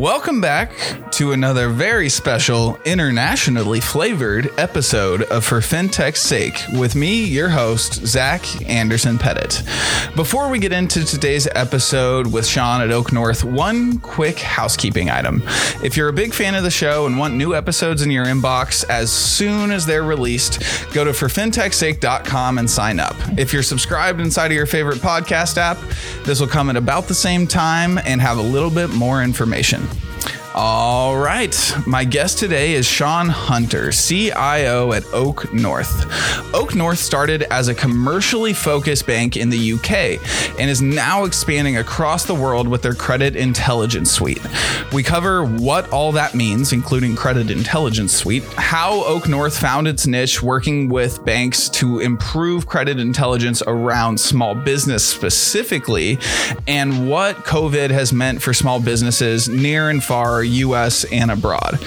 Welcome back to another very special, internationally flavored episode of For FinTech's Sake with me, your host, Zach Anderson Pettit. Before we get into today's episode with Sean at Oak North, one quick housekeeping item. If you're a big fan of the show and want new episodes in your inbox as soon as they're released, go to forfintechsake.com and sign up. If you're subscribed inside of your favorite podcast app, this will come at about the same time and have a little bit more information. All right. My guest today is Sean Hunter, CIO at Oak North. Oak North started as a commercially focused bank in the UK and is now expanding across the world with their credit intelligence suite. We cover what all that means, including credit intelligence suite, how Oak North found its niche working with banks to improve credit intelligence around small business specifically, and what COVID has meant for small businesses near and far US and abroad.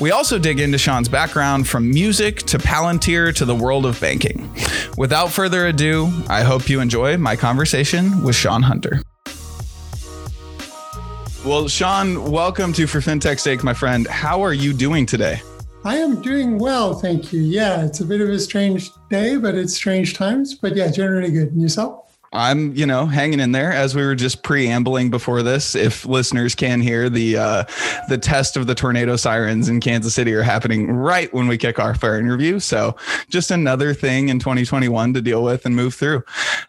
We also dig into Sean's background from music to Palantir to the world of banking. Without further ado, I hope you enjoy my conversation with Sean Hunter. Well, Sean, welcome to For FinTech's Sake, my friend. How are you doing today? I am doing well, thank you. Yeah, it's a bit of a strange day, but it's strange times. But yeah, generally good. And yourself? I'm, you know, hanging in there as we were just preambling before this. If listeners can hear the uh, the test of the tornado sirens in Kansas City are happening right when we kick off our interview, so just another thing in 2021 to deal with and move through.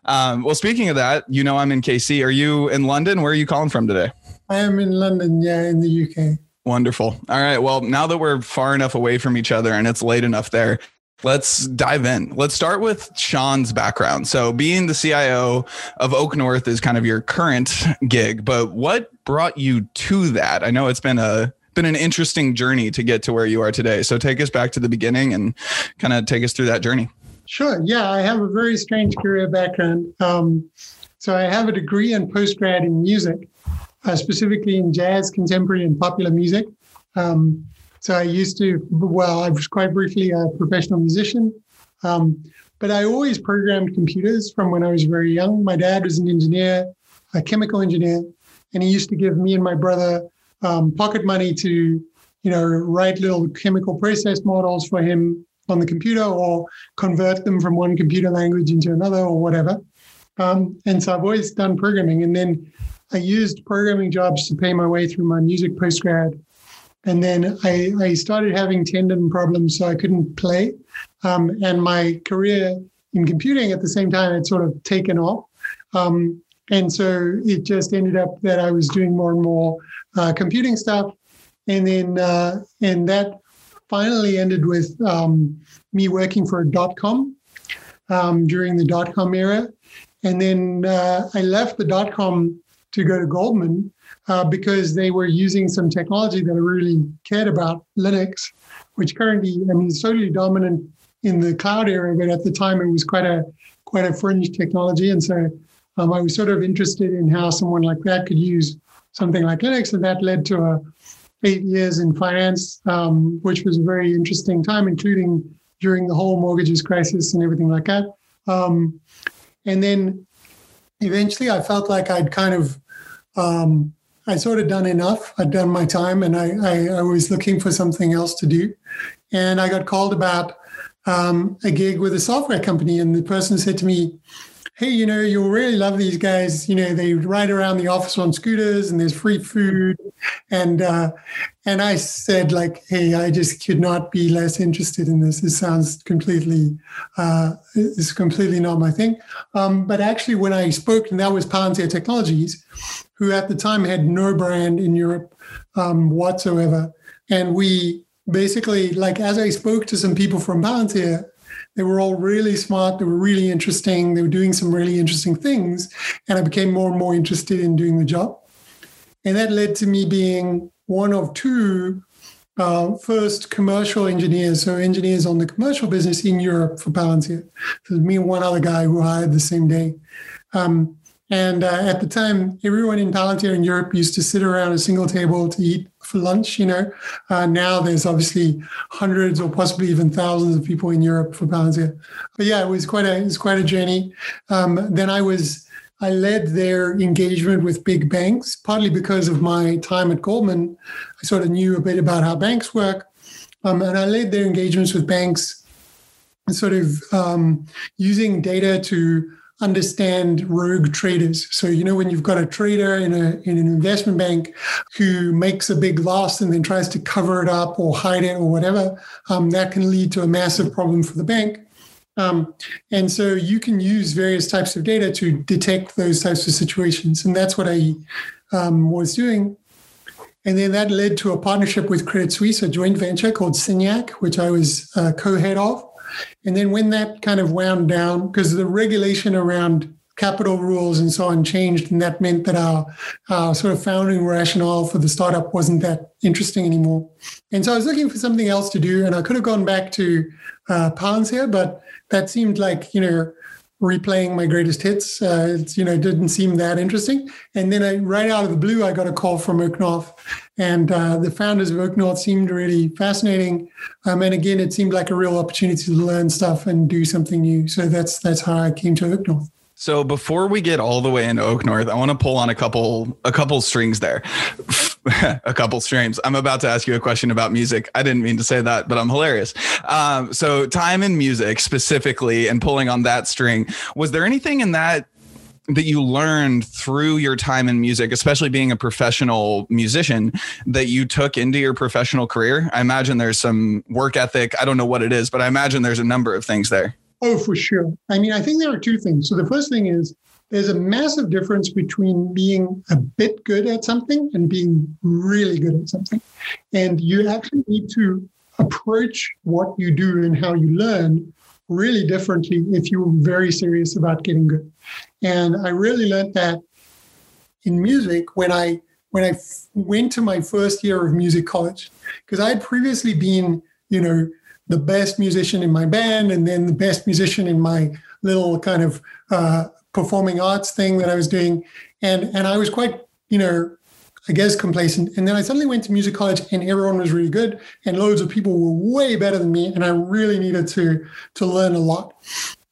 Um, well, speaking of that, you know, I'm in KC. Are you in London? Where are you calling from today? I am in London, yeah, in the UK. Wonderful. All right. Well, now that we're far enough away from each other and it's late enough there, Let's dive in. Let's start with Sean's background. So, being the CIO of Oak North is kind of your current gig, but what brought you to that? I know it's been a been an interesting journey to get to where you are today. So, take us back to the beginning and kind of take us through that journey. Sure. Yeah, I have a very strange career background. Um, so, I have a degree in postgrad in music, uh, specifically in jazz, contemporary, and popular music. Um, so I used to, well, I was quite briefly a professional musician, um, but I always programmed computers from when I was very young. My dad was an engineer, a chemical engineer, and he used to give me and my brother um, pocket money to, you know, write little chemical process models for him on the computer or convert them from one computer language into another or whatever. Um, and so I've always done programming. And then I used programming jobs to pay my way through my music postgrad and then I, I started having tendon problems, so I couldn't play. Um, and my career in computing at the same time had sort of taken off. Um, and so it just ended up that I was doing more and more uh, computing stuff. And then, uh, and that finally ended with um, me working for a dot com um, during the dot com era. And then uh, I left the dot com to go to Goldman uh, because they were using some technology that I really cared about, Linux, which currently, I mean, is totally dominant in the cloud area, but at the time it was quite a quite a fringe technology, and so um, I was sort of interested in how someone like that could use something like Linux, and that led to a eight years in finance, um, which was a very interesting time, including during the whole mortgages crisis and everything like that. Um, and then eventually, I felt like I'd kind of um, I sort of done enough. I'd done my time, and I, I, I was looking for something else to do. And I got called about um, a gig with a software company, and the person said to me, "Hey, you know, you'll really love these guys. You know, they ride around the office on scooters, and there's free food." And uh, and I said, like, "Hey, I just could not be less interested in this. This sounds completely, uh, it's completely not my thing." Um, but actually, when I spoke, and that was Palantir Technologies who at the time had no brand in Europe um, whatsoever. And we basically, like, as I spoke to some people from Palantir, they were all really smart. They were really interesting. They were doing some really interesting things. And I became more and more interested in doing the job. And that led to me being one of two uh, first commercial engineers, so engineers on the commercial business in Europe for Palantir. So me and one other guy who hired the same day. Um, and uh, at the time, everyone in Palantir in Europe used to sit around a single table to eat for lunch. You know, uh, now there's obviously hundreds or possibly even thousands of people in Europe for Palantir. But yeah, it was quite a it was quite a journey. Um, then I was I led their engagement with big banks, partly because of my time at Goldman. I sort of knew a bit about how banks work. Um, and I led their engagements with banks, sort of um, using data to understand rogue traders. So you know when you've got a trader in a in an investment bank who makes a big loss and then tries to cover it up or hide it or whatever, um, that can lead to a massive problem for the bank. Um, and so you can use various types of data to detect those types of situations, and that's what I um, was doing. And then that led to a partnership with Credit Suisse, a joint venture called Signac, which I was uh, co-head of. And then when that kind of wound down, because the regulation around capital rules and so on changed, and that meant that our, our sort of founding rationale for the startup wasn't that interesting anymore. And so I was looking for something else to do, and I could have gone back to uh, Palantir, but that seemed like you know replaying my greatest hits. Uh, it's you know it didn't seem that interesting. And then I, right out of the blue, I got a call from Oak North, and uh, the founders of Oak North seemed really fascinating. Um, and again, it seemed like a real opportunity to learn stuff and do something new. So that's that's how I came to Oak North. So before we get all the way into Oak North, I want to pull on a couple a couple strings there. a couple streams. I'm about to ask you a question about music. I didn't mean to say that, but I'm hilarious. Um, so time in music specifically and pulling on that string, was there anything in that that you learned through your time in music, especially being a professional musician, that you took into your professional career? I imagine there's some work ethic. I don't know what it is, but I imagine there's a number of things there. Oh, for sure. I mean, I think there are two things. So the first thing is there's a massive difference between being a bit good at something and being really good at something. And you actually need to approach what you do and how you learn really differently if you're very serious about getting good. And I really learned that in music when I when I f- went to my first year of music college because I had previously been, you know, the best musician in my band and then the best musician in my little kind of uh, performing arts thing that I was doing. And, and I was quite, you know, I guess complacent. And then I suddenly went to music college and everyone was really good and loads of people were way better than me. And I really needed to, to learn a lot.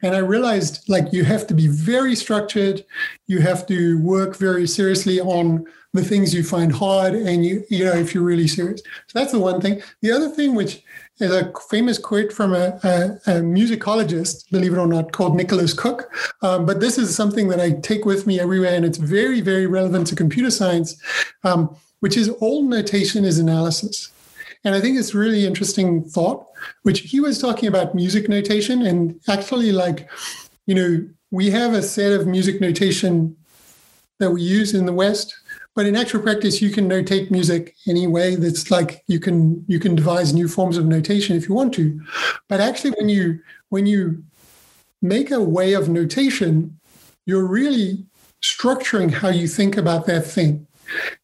And I realized like you have to be very structured. You have to work very seriously on the things you find hard and you, you know, if you're really serious. So that's the one thing. The other thing, which is a famous quote from a, a, a musicologist, believe it or not, called Nicholas Cook. Um, but this is something that I take with me everywhere, and it's very, very relevant to computer science, um, which is all notation is analysis. And I think it's really interesting thought, which he was talking about music notation and actually like, you know, we have a set of music notation that we use in the West but in actual practice, you can notate music any way That's like you can you can devise new forms of notation if you want to. But actually, when you when you make a way of notation, you're really structuring how you think about that thing.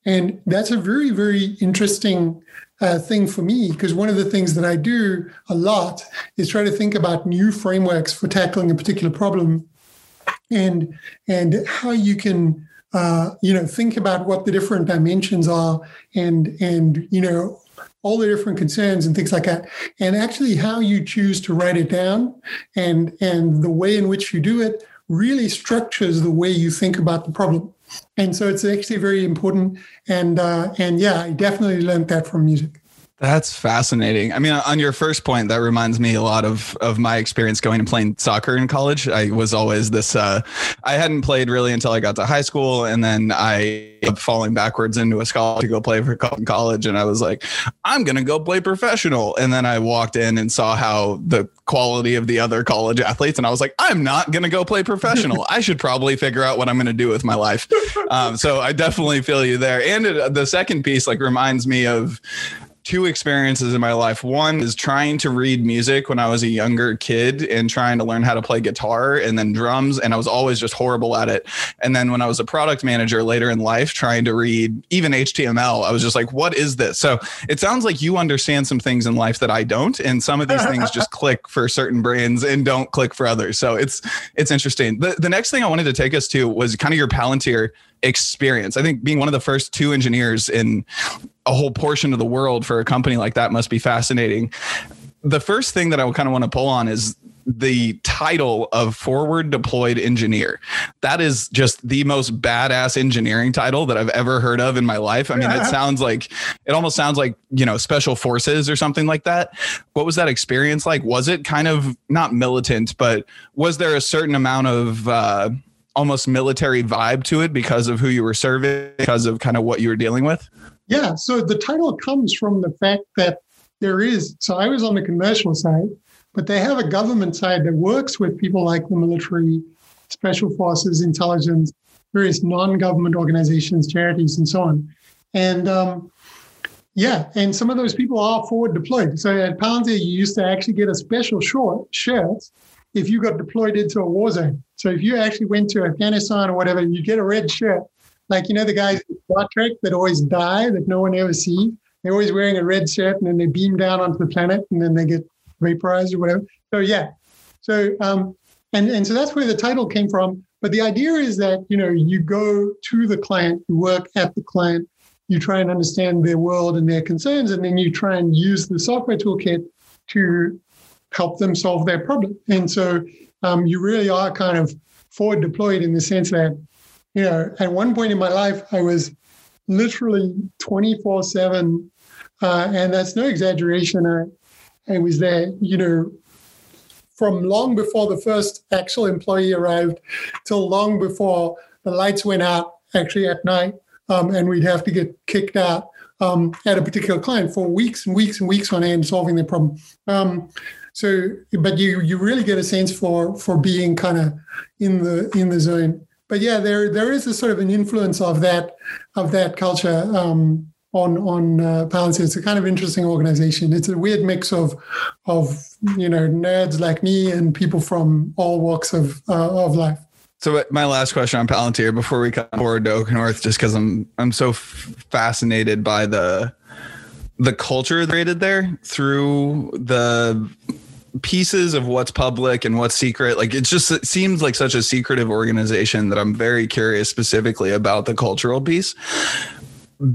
And that's a very, very interesting uh, thing for me because one of the things that I do a lot is try to think about new frameworks for tackling a particular problem and and how you can uh, you know, think about what the different dimensions are and, and, you know, all the different concerns and things like that. And actually how you choose to write it down and and the way in which you do it really structures the way you think about the problem. And so it's actually very important. And uh, and yeah i definitely learned that from music that's fascinating. I mean, on your first point, that reminds me a lot of of my experience going and playing soccer in college. I was always this. Uh, I hadn't played really until I got to high school, and then I falling backwards into a scholarship to go play for college, and I was like, I'm gonna go play professional. And then I walked in and saw how the quality of the other college athletes, and I was like, I'm not gonna go play professional. I should probably figure out what I'm gonna do with my life. Um, so I definitely feel you there. And it, the second piece like reminds me of two experiences in my life. One is trying to read music when I was a younger kid and trying to learn how to play guitar and then drums. And I was always just horrible at it. And then when I was a product manager later in life, trying to read even HTML, I was just like, what is this? So it sounds like you understand some things in life that I don't. And some of these things just click for certain brains and don't click for others. So it's, it's interesting. The, the next thing I wanted to take us to was kind of your Palantir experience. I think being one of the first two engineers in a whole portion of the world for a company like that must be fascinating. The first thing that I kind of want to pull on is the title of forward deployed engineer. That is just the most badass engineering title that I've ever heard of in my life. I mean, it sounds like it almost sounds like, you know, special forces or something like that. What was that experience like? Was it kind of not militant, but was there a certain amount of uh, almost military vibe to it because of who you were serving, because of kind of what you were dealing with? Yeah. So the title comes from the fact that there is, so I was on the commercial side but they have a government side that works with people like the military, special forces, intelligence, various non-government organizations, charities, and so on. And um, yeah, and some of those people are forward deployed. So at Palantir, you used to actually get a special short shirt if you got deployed into a war zone. So if you actually went to Afghanistan or whatever, you get a red shirt. Like you know the guys in Star Trek that always die that no one ever sees. They're always wearing a red shirt and then they beam down onto the planet and then they get vaporized or whatever. So yeah. So um, and and so that's where the title came from. But the idea is that you know you go to the client, you work at the client, you try and understand their world and their concerns, and then you try and use the software toolkit to help them solve their problem. And so um, you really are kind of forward deployed in the sense that you know at one point in my life I was literally 24 7 uh, and that's no exaggeration I, I was there, you know, from long before the first actual employee arrived till long before the lights went out actually at night um, and we'd have to get kicked out um, at a particular client for weeks and weeks and weeks on end solving their problem. Um, so, but you you really get a sense for for being kind of in the in the zone. But yeah, there there is a sort of an influence of that of that culture um, on on uh, Palantir. It's a kind of interesting organization. It's a weird mix of of you know nerds like me and people from all walks of uh, of life. So my last question on Palantir before we come forward to Oak North, just because I'm I'm so f- fascinated by the the culture created there through the pieces of what's public and what's secret. Like it just it seems like such a secretive organization that I'm very curious specifically about the cultural piece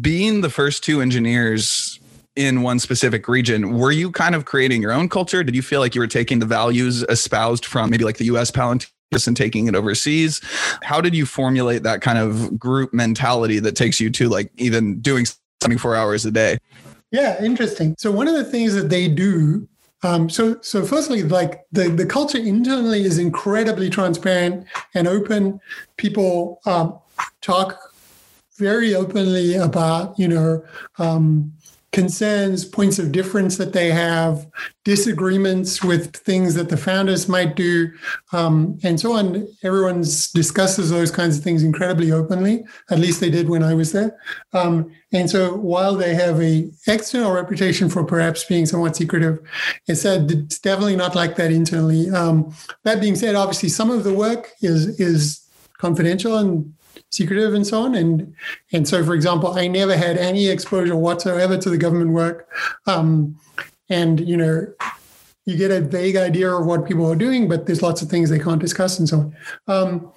being the first two engineers in one specific region, were you kind of creating your own culture? Did you feel like you were taking the values espoused from maybe like the US Palantir and taking it overseas? How did you formulate that kind of group mentality that takes you to like even doing 24 hours a day? Yeah, interesting. So one of the things that they do um, so, so firstly, like the, the culture internally is incredibly transparent and open. People um, talk very openly about, you know, um, concerns, points of difference that they have, disagreements with things that the founders might do, um, and so on. Everyone discusses those kinds of things incredibly openly. At least they did when I was there. Um, and so, while they have a external reputation for perhaps being somewhat secretive, it's, it's definitely not like that internally. Um, that being said, obviously, some of the work is is confidential and secretive and so on. And and so, for example, I never had any exposure whatsoever to the government work. Um, and you know, you get a vague idea of what people are doing, but there's lots of things they can't discuss and so on. Um,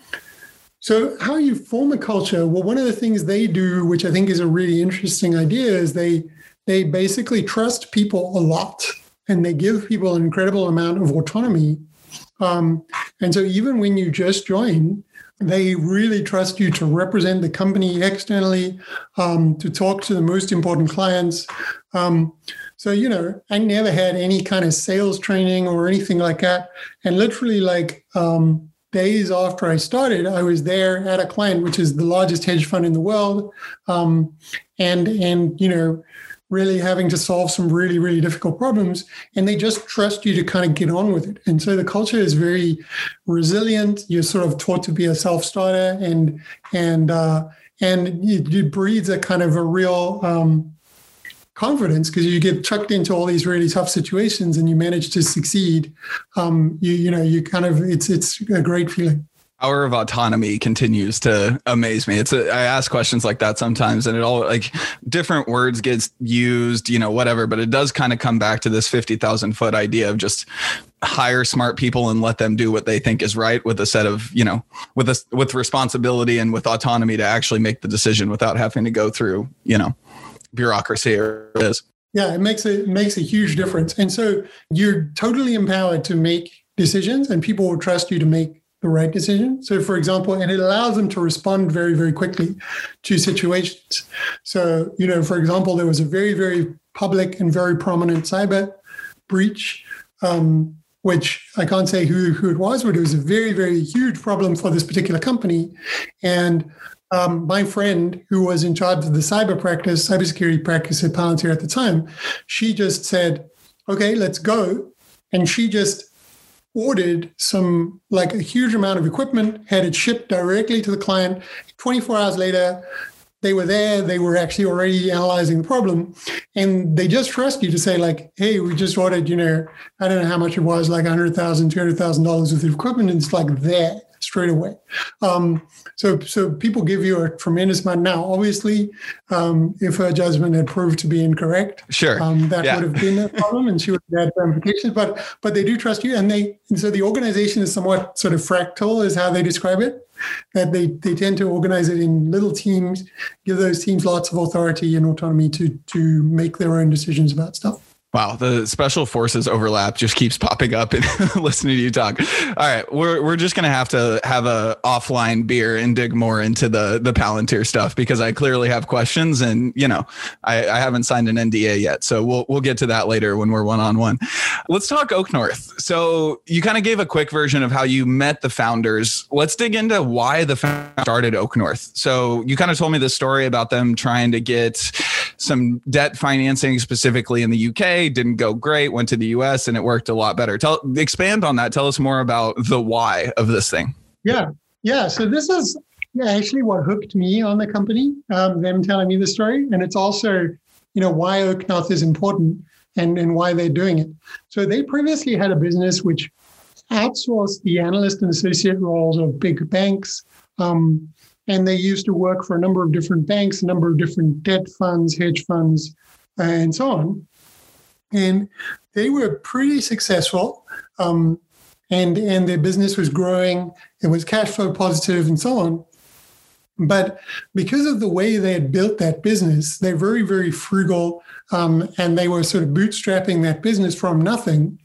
so, how you form a culture? Well, one of the things they do, which I think is a really interesting idea, is they they basically trust people a lot, and they give people an incredible amount of autonomy. Um, and so, even when you just join, they really trust you to represent the company externally, um, to talk to the most important clients. Um, so, you know, I never had any kind of sales training or anything like that. And literally, like um, days after I started, I was there at a client, which is the largest hedge fund in the world. Um, and, and, you know, really having to solve some really really difficult problems and they just trust you to kind of get on with it. And so the culture is very resilient. You're sort of taught to be a self-starter and and uh, and it, it, breeds a kind of a real um, confidence because you get chucked into all these really tough situations and you manage to succeed. Um, you you know you kind of it's it's a great feeling power of autonomy continues to amaze me. It's a, I ask questions like that sometimes and it all like different words gets used, you know, whatever, but it does kind of come back to this 50,000 foot idea of just hire smart people and let them do what they think is right with a set of, you know, with a, with responsibility and with autonomy to actually make the decision without having to go through, you know, bureaucracy or is. Yeah, it makes a, it makes a huge difference. And so you're totally empowered to make decisions and people will trust you to make the right decision. So, for example, and it allows them to respond very, very quickly to situations. So, you know, for example, there was a very, very public and very prominent cyber breach, um, which I can't say who, who it was, but it was a very, very huge problem for this particular company. And um, my friend, who was in charge of the cyber practice, cybersecurity practice at Palantir at the time, she just said, okay, let's go. And she just ordered some, like a huge amount of equipment, had it shipped directly to the client. 24 hours later, they were there. They were actually already analyzing the problem. And they just trust you to say like hey we just ordered you know i don't know how much it was like $100000 $200000 worth of equipment and it's like there straight away. Um, so, so people give you a tremendous amount. Now, obviously, um, if her judgment had proved to be incorrect, sure, um, that yeah. would have been a problem, and she would have had ramifications. But, but they do trust you, and they. And so the organization is somewhat sort of fractal, is how they describe it. That they they tend to organize it in little teams, give those teams lots of authority and autonomy to to make their own decisions about stuff. Wow, the special forces overlap just keeps popping up and listening to you talk. All right, we're we're just gonna have to have a offline beer and dig more into the the Palantir stuff because I clearly have questions and you know I, I haven't signed an NDA yet, so we'll we'll get to that later when we're one on one. Let's talk Oak North. So you kind of gave a quick version of how you met the founders. Let's dig into why the founder started Oak North. So you kind of told me the story about them trying to get some debt financing specifically in the UK didn't go great, went to the US and it worked a lot better. Tell expand on that. Tell us more about the why of this thing. Yeah. Yeah. So this is actually what hooked me on the company, um, them telling me the story. And it's also, you know, why Oak North is important and, and why they're doing it. So they previously had a business which outsourced the analyst and associate roles of big banks. Um, and they used to work for a number of different banks, a number of different debt funds, hedge funds, and so on and they were pretty successful. Um, and and their business was growing. It was cash flow positive and so on. But because of the way they had built that business, they're very very frugal, um, and they were sort of bootstrapping that business from nothing.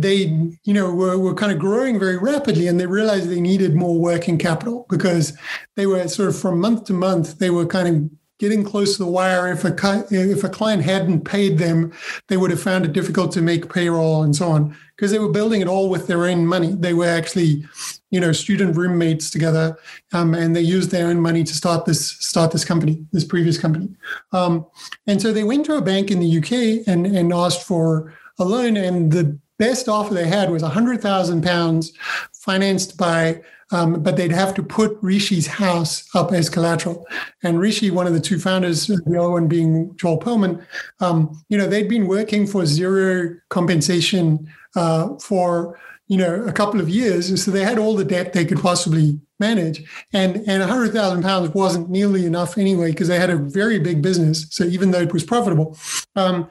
They, you know, were, were kind of growing very rapidly, and they realized they needed more working capital because they were sort of from month to month they were kind of getting close to the wire. If a if a client hadn't paid them, they would have found it difficult to make payroll and so on because they were building it all with their own money. They were actually, you know, student roommates together, um, and they used their own money to start this start this company, this previous company. Um, and so they went to a bank in the UK and and asked for a loan, and the best offer they had was a hundred thousand pounds, financed by um, but they'd have to put Rishi's house up as collateral. And Rishi, one of the two founders, the other one being Joel Perlman, um, you know, they'd been working for zero compensation uh, for you know a couple of years, so they had all the debt they could possibly manage. And and a hundred thousand pounds wasn't nearly enough anyway because they had a very big business. So even though it was profitable, um,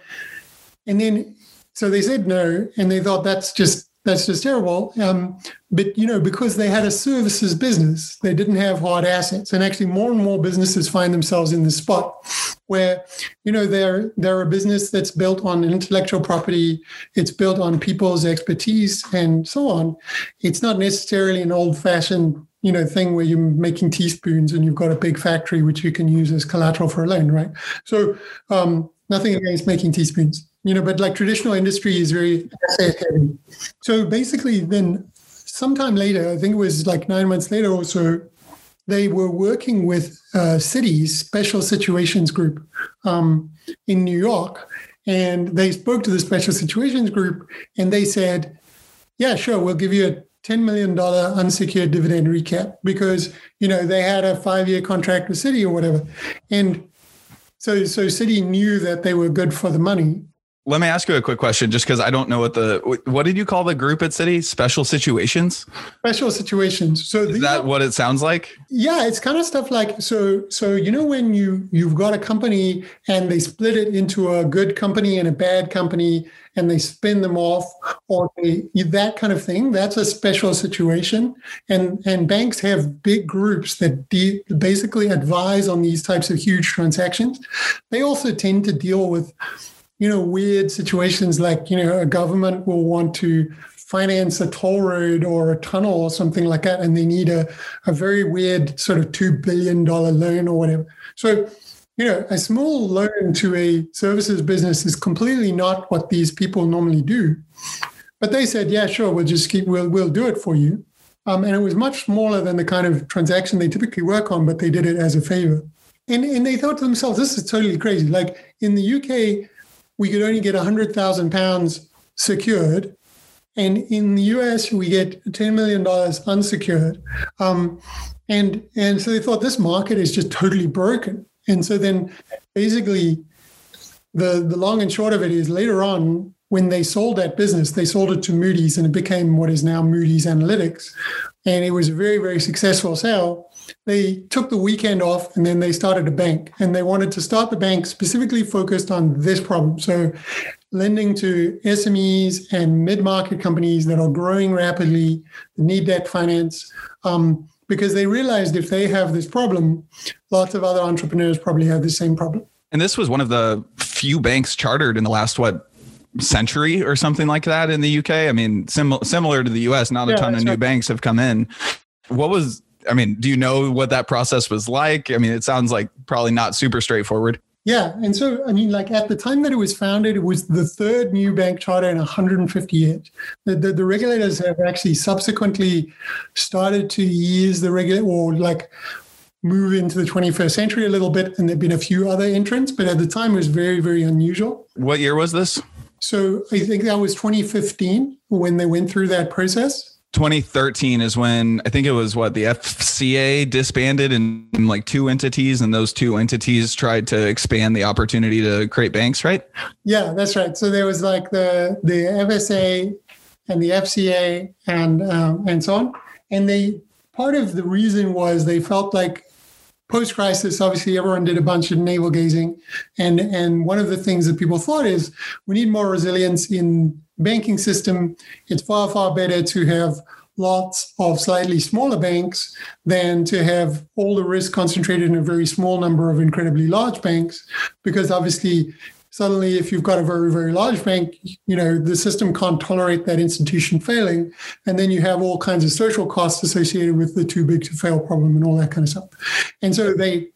and then so they said no, and they thought that's just that's just terrible. Um, but you know, because they had a services business, they didn't have hard assets, and actually, more and more businesses find themselves in this spot where, you know, they're they're a business that's built on intellectual property, it's built on people's expertise, and so on. It's not necessarily an old-fashioned you know thing where you're making teaspoons and you've got a big factory which you can use as collateral for a loan, right? So um, nothing against making teaspoons you know, but like traditional industry is very asset heavy. So basically, then sometime later, I think it was like nine months later or so, they were working with uh, Citi's special situations group um, in New York, and they spoke to the special situations group, and they said, "Yeah, sure, we'll give you a." $10 million unsecured dividend recap because you know they had a five year contract with Citi or whatever and so so Citi knew that they were good for the money let me ask you a quick question, just because I don't know what the what did you call the group at Citi? Special situations. Special situations. So is that what it sounds like? Yeah, it's kind of stuff like so. So you know when you you've got a company and they split it into a good company and a bad company, and they spin them off, or they, that kind of thing. That's a special situation, and and banks have big groups that de- basically advise on these types of huge transactions. They also tend to deal with you know, weird situations like, you know, a government will want to finance a toll road or a tunnel or something like that, and they need a, a very weird sort of $2 billion loan or whatever. So, you know, a small loan to a services business is completely not what these people normally do. But they said, yeah, sure, we'll just keep, we'll, we'll do it for you. Um, and it was much smaller than the kind of transaction they typically work on, but they did it as a favor. And, and they thought to themselves, this is totally crazy. Like in the UK, we could only get 100,000 pounds secured. And in the US, we get $10 million unsecured. Um, and, and so they thought this market is just totally broken. And so then basically, the, the long and short of it is later on, when they sold that business, they sold it to Moody's and it became what is now Moody's Analytics. And it was a very, very successful sale. They took the weekend off and then they started a bank. And they wanted to start the bank specifically focused on this problem. So, lending to SMEs and mid market companies that are growing rapidly, need debt finance. Um, because they realized if they have this problem, lots of other entrepreneurs probably have the same problem. And this was one of the few banks chartered in the last, what, century or something like that in the UK. I mean, sim- similar to the US, not a yeah, ton of new right. banks have come in. What was, I mean, do you know what that process was like? I mean, it sounds like probably not super straightforward. Yeah. And so, I mean, like at the time that it was founded, it was the third new bank charter in 150 years. The, the, the regulators have actually subsequently started to use the regulator or like move into the 21st century a little bit. And there've been a few other entrants, but at the time it was very, very unusual. What year was this? So I think that was 2015 when they went through that process. 2013 is when I think it was what the FCA disbanded in, in, like two entities, and those two entities tried to expand the opportunity to create banks, right? Yeah, that's right. So there was like the the FSA and the FCA and um, and so on, and they part of the reason was they felt like post crisis, obviously everyone did a bunch of navel gazing, and and one of the things that people thought is we need more resilience in banking system. It's far far better to have lots of slightly smaller banks than to have all the risk concentrated in a very small number of incredibly large banks, because obviously suddenly if you've got a very very large bank you know the system can't tolerate that institution failing and then you have all kinds of social costs associated with the too big to fail problem and all that kind of stuff and so they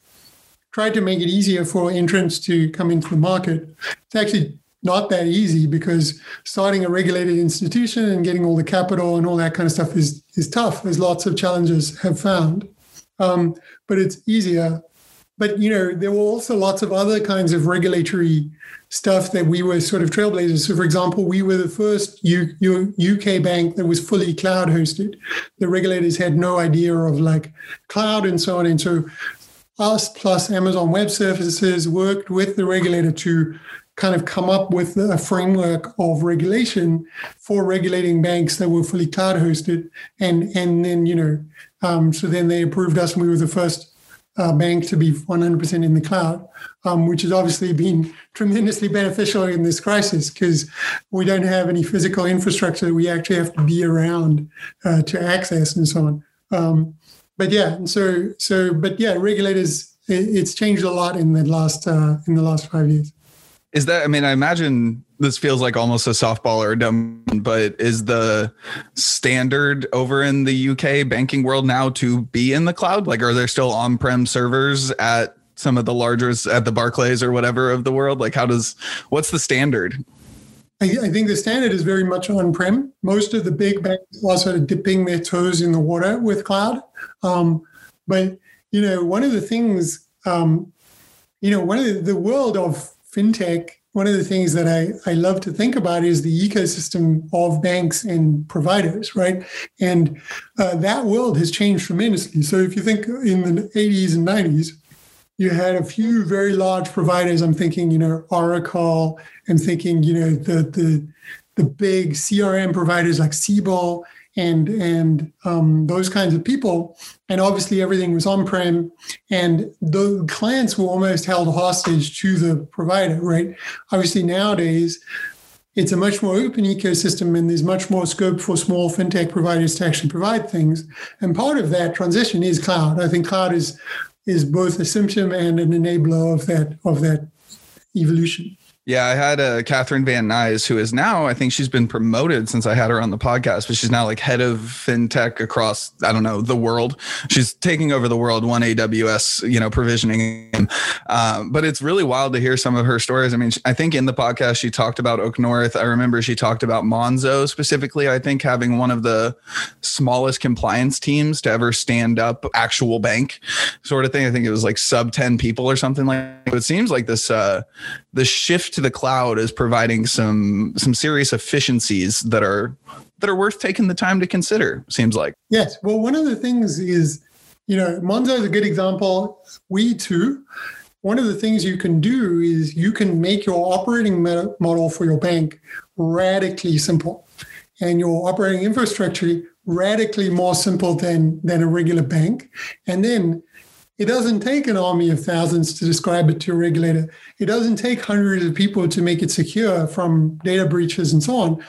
tried to make it easier for entrants to come into the market it's actually not that easy because starting a regulated institution and getting all the capital and all that kind of stuff is is tough as lots of challenges have found um, but it's easier but you know there were also lots of other kinds of regulatory stuff that we were sort of trailblazers. So, for example, we were the first U- U- UK bank that was fully cloud hosted. The regulators had no idea of like cloud and so on. And so, us plus Amazon Web Services worked with the regulator to kind of come up with a framework of regulation for regulating banks that were fully cloud hosted. And and then you know, um, so then they approved us, and we were the first uh, bank to be 100% in the cloud, um, which has obviously been tremendously beneficial in this crisis because we don't have any physical infrastructure we actually have to be around uh, to access and so on. Um, but yeah, so so but yeah, regulators it, it's changed a lot in the last uh, in the last five years. Is that? I mean, I imagine this feels like almost a softball or a dumb, but is the standard over in the UK banking world now to be in the cloud? Like, are there still on-prem servers at some of the largest at the Barclays or whatever of the world? Like, how does what's the standard? I, I think the standard is very much on-prem. Most of the big banks are sort of dipping their toes in the water with cloud. Um, but you know, one of the things, um, you know, one of the, the world of fintech, one of the things that I, I love to think about is the ecosystem of banks and providers, right? And uh, that world has changed tremendously. So if you think in the 80s and 90s, you had a few very large providers. I'm thinking, you know, Oracle. I'm thinking, you know, the the the big CRM providers like Siebel and and um, those kinds of people. And obviously, everything was on prem, and the clients were almost held hostage to the provider. Right? Obviously, nowadays. It's a much more open ecosystem, and there's much more scope for small fintech providers to actually provide things. And part of that transition is cloud. I think cloud is is both a symptom and an enabler of that of that evolution. Yeah, I had uh, Catherine Van Nuys, who is now, I think she's been promoted since I had her on the podcast, but she's now like head of fintech across, I don't know, the world. She's taking over the world, one AWS, you know, provisioning. Um, but it's really wild to hear some of her stories. I mean, I think in the podcast, she talked about Oak North. I remember she talked about Monzo specifically, I think having one of the smallest compliance teams to ever stand up actual bank sort of thing. I think it was like sub 10 people or something like that. It seems like this, uh, the shift to the cloud is providing some some serious efficiencies that are that are worth taking the time to consider seems like. Yes. Well one of the things is you know monzo is a good example. We too one of the things you can do is you can make your operating model for your bank radically simple and your operating infrastructure radically more simple than than a regular bank. And then it doesn't take an army of thousands to describe it to a regulator. It doesn't take hundreds of people to make it secure from data breaches and so on.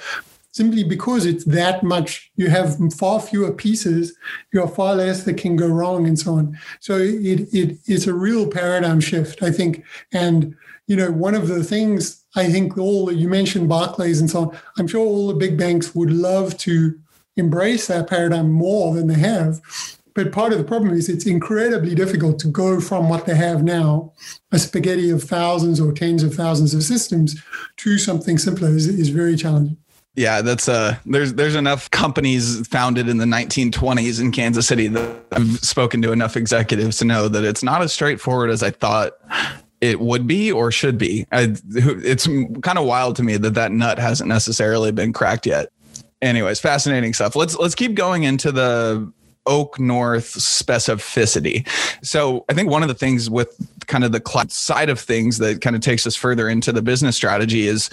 Simply because it's that much, you have far fewer pieces, you have far less that can go wrong and so on. So it, it it's a real paradigm shift, I think. And you know, one of the things I think all you mentioned Barclays and so on, I'm sure all the big banks would love to embrace that paradigm more than they have but part of the problem is it's incredibly difficult to go from what they have now, a spaghetti of thousands or tens of thousands of systems, to something simpler is, is very challenging. Yeah, that's uh there's there's enough companies founded in the 1920s in Kansas City that I've spoken to enough executives to know that it's not as straightforward as I thought it would be or should be. I, it's kind of wild to me that that nut hasn't necessarily been cracked yet. Anyways, fascinating stuff. Let's let's keep going into the Oak North specificity. So I think one of the things with kind of the cloud side of things that kind of takes us further into the business strategy is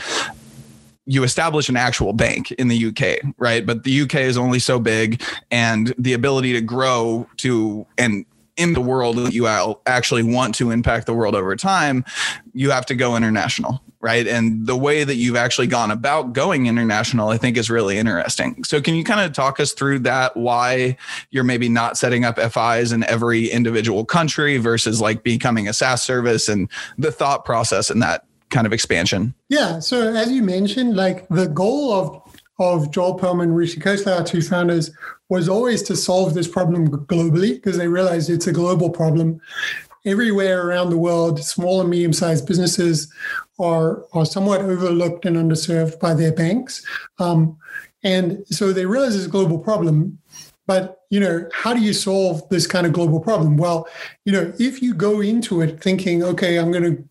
you establish an actual bank in the UK, right? But the UK is only so big and the ability to grow to and in the world that you actually want to impact the world over time, you have to go international, right? And the way that you've actually gone about going international, I think is really interesting. So, can you kind of talk us through that? Why you're maybe not setting up FIs in every individual country versus like becoming a SaaS service and the thought process in that kind of expansion? Yeah. So, as you mentioned, like the goal of of Joel Perlman, and Rishi Khosla, our two founders, was always to solve this problem globally because they realized it's a global problem. Everywhere around the world, small and medium sized businesses are, are somewhat overlooked and underserved by their banks. Um, and so they realize it's a global problem. But you know, how do you solve this kind of global problem? Well, you know, if you go into it thinking, okay, I'm going to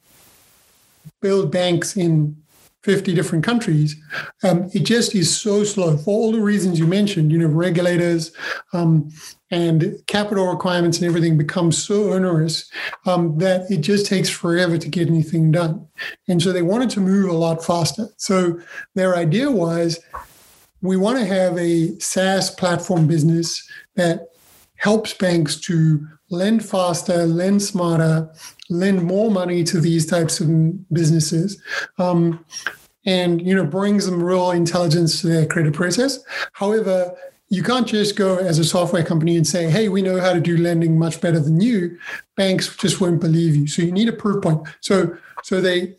build banks in 50 different countries, um, it just is so slow for all the reasons you mentioned. You know, regulators um, and capital requirements and everything become so onerous um, that it just takes forever to get anything done. And so they wanted to move a lot faster. So their idea was we want to have a SaaS platform business that helps banks to lend faster, lend smarter, lend more money to these types of businesses. Um, and you know brings them real intelligence to their creative process. However, you can't just go as a software company and say, "Hey, we know how to do lending much better than you." Banks just won't believe you. So you need a proof point. So so they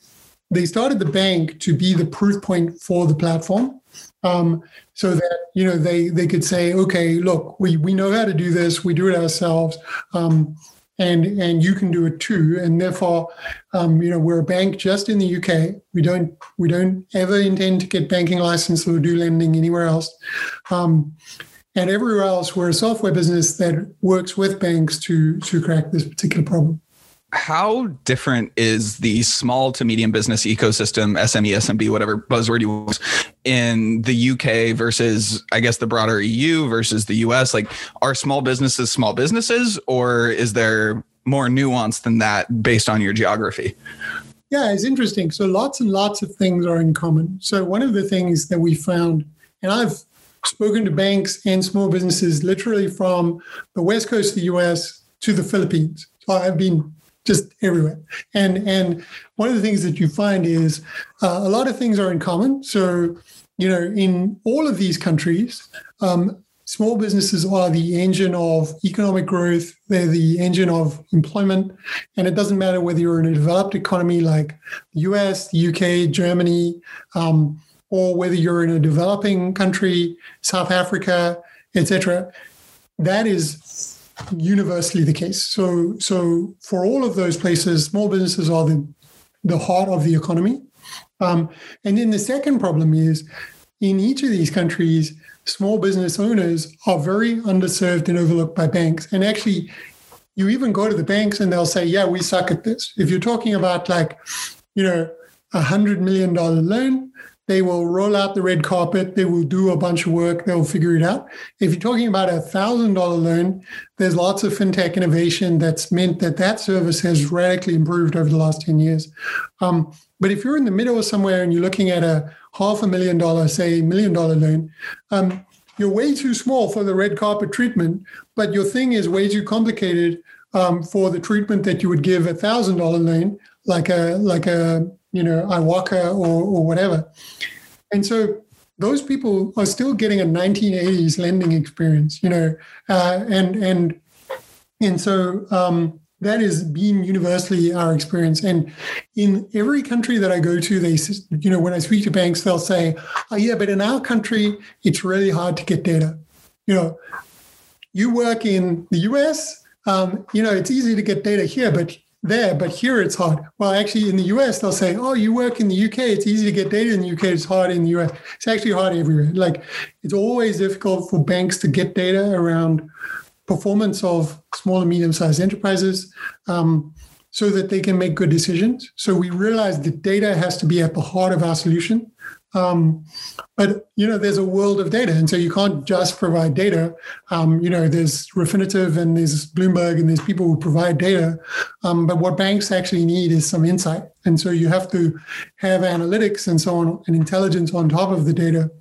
they started the bank to be the proof point for the platform. Um, so that you know they they could say, okay, look, we we know how to do this. We do it ourselves. Um, and and you can do it too. And therefore, um, you know, we're a bank just in the UK. We don't we don't ever intend to get banking license or do lending anywhere else. Um, and everywhere else, we're a software business that works with banks to to crack this particular problem how different is the small to medium business ecosystem, SME, SMB, whatever buzzword you want, in the UK versus, I guess, the broader EU versus the US? Like, are small businesses small businesses, or is there more nuance than that based on your geography? Yeah, it's interesting. So, lots and lots of things are in common. So, one of the things that we found, and I've spoken to banks and small businesses literally from the west coast of the US to the Philippines. I've been just everywhere. And and one of the things that you find is uh, a lot of things are in common. So you know, in all of these countries, um, small businesses are the engine of economic growth, they're the engine of employment. And it doesn't matter whether you're in a developed economy like the US, the UK, Germany, um, or whether you're in a developing country, South Africa, etc. That is universally the case. So, so for all of those places, small businesses are the the heart of the economy. Um, and then the second problem is in each of these countries, small business owners are very underserved and overlooked by banks. And actually, you even go to the banks and they'll say, yeah, we suck at this. If you're talking about like, you know, a hundred million dollar loan, they will roll out the red carpet. They will do a bunch of work. They'll figure it out. If you're talking about a thousand dollar loan, there's lots of fintech innovation that's meant that that service has radically improved over the last 10 years. Um, but if you're in the middle of somewhere and you're looking at a half a million dollar, say million dollar loan, um, you're way too small for the red carpet treatment, but your thing is way too complicated um, for the treatment that you would give a thousand dollar loan, like a like a you know iwoca or, or whatever. And so those people are still getting a 1980s lending experience, you know, uh, and and and so um, that is being universally our experience. And in every country that I go to, they, you know, when I speak to banks, they'll say, "Oh yeah, but in our country, it's really hard to get data." You know, you work in the U.S. Um, you know, it's easy to get data here, but there, but here it's hard. Well, actually, in the US, they'll say, oh, you work in the UK, it's easy to get data in the UK, it's hard in the US. It's actually hard everywhere. Like, it's always difficult for banks to get data around performance of small and medium sized enterprises um, so that they can make good decisions. So we realize that data has to be at the heart of our solution. Um, but you know, there's a world of data, and so you can't just provide data. Um, you know, there's Refinitiv and there's Bloomberg and there's people who provide data. Um, but what banks actually need is some insight, and so you have to have analytics and so on and intelligence on top of the data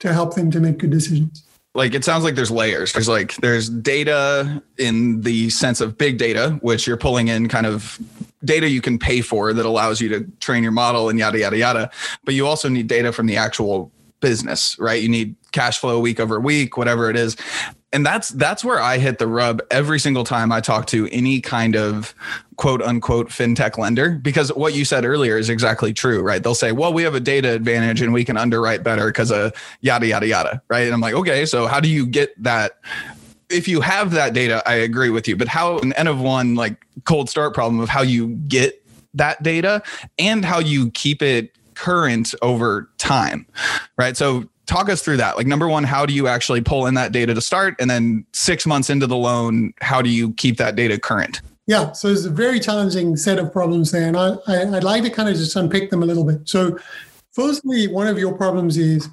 to help them to make good decisions like it sounds like there's layers there's like there's data in the sense of big data which you're pulling in kind of data you can pay for that allows you to train your model and yada yada yada but you also need data from the actual business right you need cash flow week over week whatever it is and that's that's where I hit the rub every single time I talk to any kind of quote unquote fintech lender because what you said earlier is exactly true, right? They'll say, "Well, we have a data advantage and we can underwrite better because of yada yada yada," right? And I'm like, "Okay, so how do you get that?" If you have that data, I agree with you, but how an N of one like cold start problem of how you get that data and how you keep it current over time, right? So talk us through that. Like number one, how do you actually pull in that data to start? And then six months into the loan, how do you keep that data current? Yeah, so it's a very challenging set of problems there. And I, I, would like to kind of just unpick them a little bit. So firstly, one of your problems is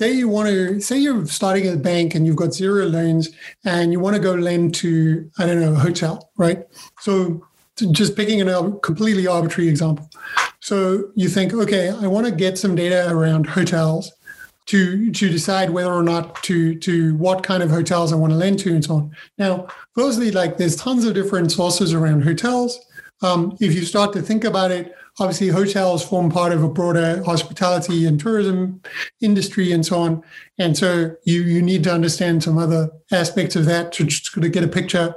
say you want to say you're starting a bank and you've got zero loans and you want to go lend to, I don't know, a hotel, right? So just picking a completely arbitrary example. So you think, okay, I want to get some data around hotels to to decide whether or not to to what kind of hotels I want to lend to and so on. Now, firstly, like there's tons of different sources around hotels. Um, if you start to think about it, obviously hotels form part of a broader hospitality and tourism industry and so on. And so you you need to understand some other aspects of that to just to get a picture.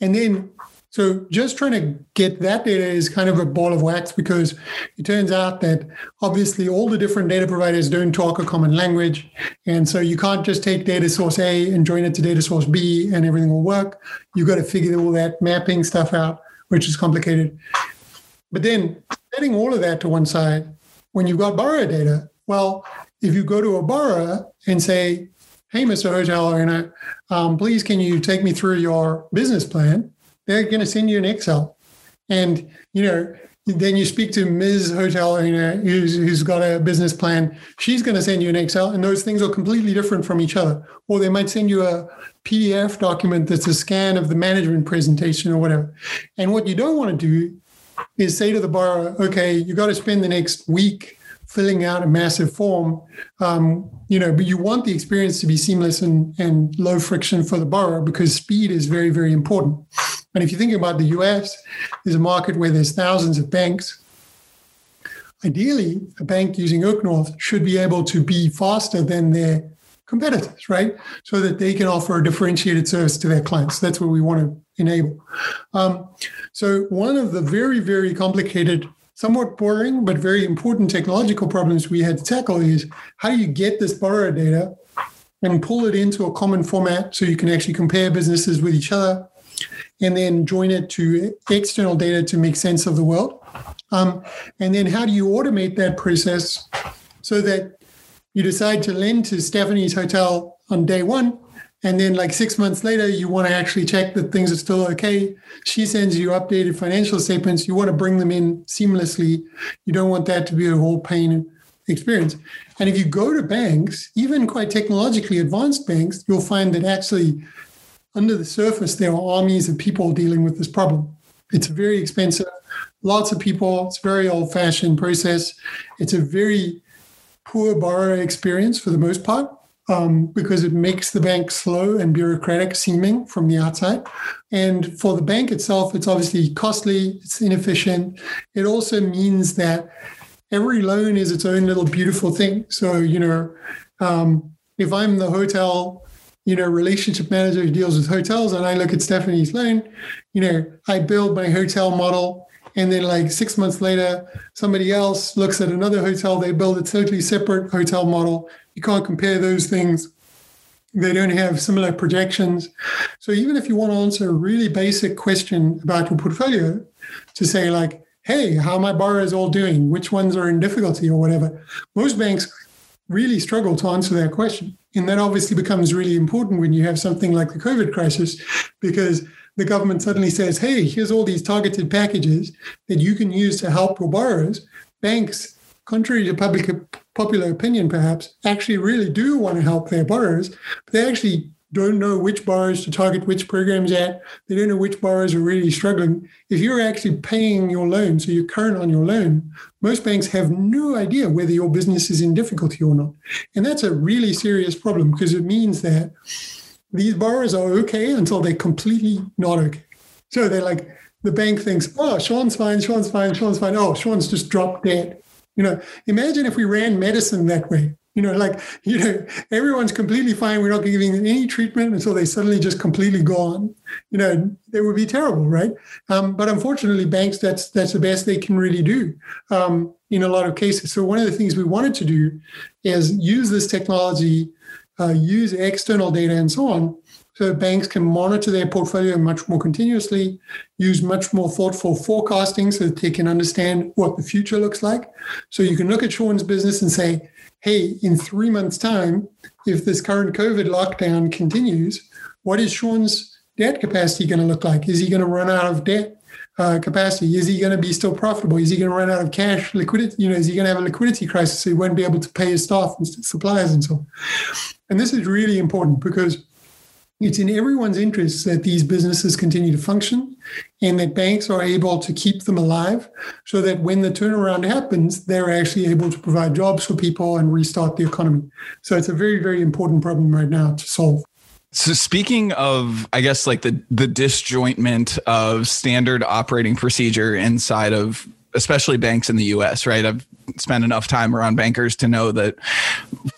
And then so just trying to get that data is kind of a ball of wax because it turns out that obviously all the different data providers don't talk a common language. And so you can't just take data source A and join it to data source B and everything will work. You've got to figure all that mapping stuff out, which is complicated. But then setting all of that to one side, when you've got borrower data, well, if you go to a borrower and say, hey, Mr. Hotel owner, um, please can you take me through your business plan? they're going to send you an Excel. And, you know, then you speak to Ms. Hotel owner who's, who's got a business plan. She's going to send you an Excel, and those things are completely different from each other. Or they might send you a PDF document that's a scan of the management presentation or whatever. And what you don't want to do is say to the borrower, okay, you got to spend the next week filling out a massive form, um, you know, but you want the experience to be seamless and, and low friction for the borrower because speed is very, very important. And if you think about the US, there's a market where there's thousands of banks. Ideally, a bank using OakNorth should be able to be faster than their competitors, right? So that they can offer a differentiated service to their clients. That's what we want to enable. Um, so, one of the very, very complicated, somewhat boring, but very important technological problems we had to tackle is how do you get this borrower data and pull it into a common format so you can actually compare businesses with each other and then join it to external data to make sense of the world. Um, and then how do you automate that process so that you decide to lend to Stephanie's hotel on day one, and then like six months later, you want to actually check that things are still okay. She sends you updated financial statements. You want to bring them in seamlessly. You don't want that to be a whole pain experience. And if you go to banks, even quite technologically advanced banks, you'll find that actually under the surface, there are armies of people dealing with this problem. It's very expensive, lots of people. It's a very old fashioned process. It's a very poor borrower experience for the most part. Um, because it makes the bank slow and bureaucratic seeming from the outside. And for the bank itself, it's obviously costly, it's inefficient. It also means that every loan is its own little beautiful thing. So, you know, um, if I'm the hotel you know, relationship manager who deals with hotels, and I look at Stephanie's loan, you know, I build my hotel model, and then like six months later, somebody else looks at another hotel, they build a totally separate hotel model. You can't compare those things. They don't have similar projections. So even if you want to answer a really basic question about your portfolio, to say like, hey, how my borrowers all doing? Which ones are in difficulty or whatever? Most banks really struggle to answer that question. And that obviously becomes really important when you have something like the COVID crisis, because the government suddenly says, hey, here's all these targeted packages that you can use to help your borrowers. Banks, contrary to public popular opinion, perhaps, actually really do want to help their borrowers, but they actually don't know which borrowers to target which programs at. They don't know which borrowers are really struggling. If you're actually paying your loan, so you're current on your loan, most banks have no idea whether your business is in difficulty or not. And that's a really serious problem because it means that these borrowers are okay until they're completely not okay. So they're like, the bank thinks, oh, Sean's fine, Sean's fine, Sean's fine. Oh, Sean's just dropped dead. You know, imagine if we ran medicine that way. You know, like, you know, everyone's completely fine. We're not giving any treatment until they suddenly just completely gone. You know, it would be terrible, right? Um, but unfortunately, banks, that's that's the best they can really do um, in a lot of cases. So one of the things we wanted to do is use this technology, uh, use external data and so on, so banks can monitor their portfolio much more continuously, use much more thoughtful forecasting so that they can understand what the future looks like. So you can look at Sean's business and say, hey, in three months' time, if this current COVID lockdown continues, what is Sean's debt capacity going to look like? Is he going to run out of debt uh, capacity? Is he going to be still profitable? Is he going to run out of cash liquidity? You know, is he going to have a liquidity crisis so he won't be able to pay his staff and suppliers and so on? And this is really important because it's in everyone's interest that these businesses continue to function and that banks are able to keep them alive so that when the turnaround happens, they're actually able to provide jobs for people and restart the economy. So it's a very, very important problem right now to solve. So speaking of, I guess like the the disjointment of standard operating procedure inside of especially banks in the US, right? I've spent enough time around bankers to know that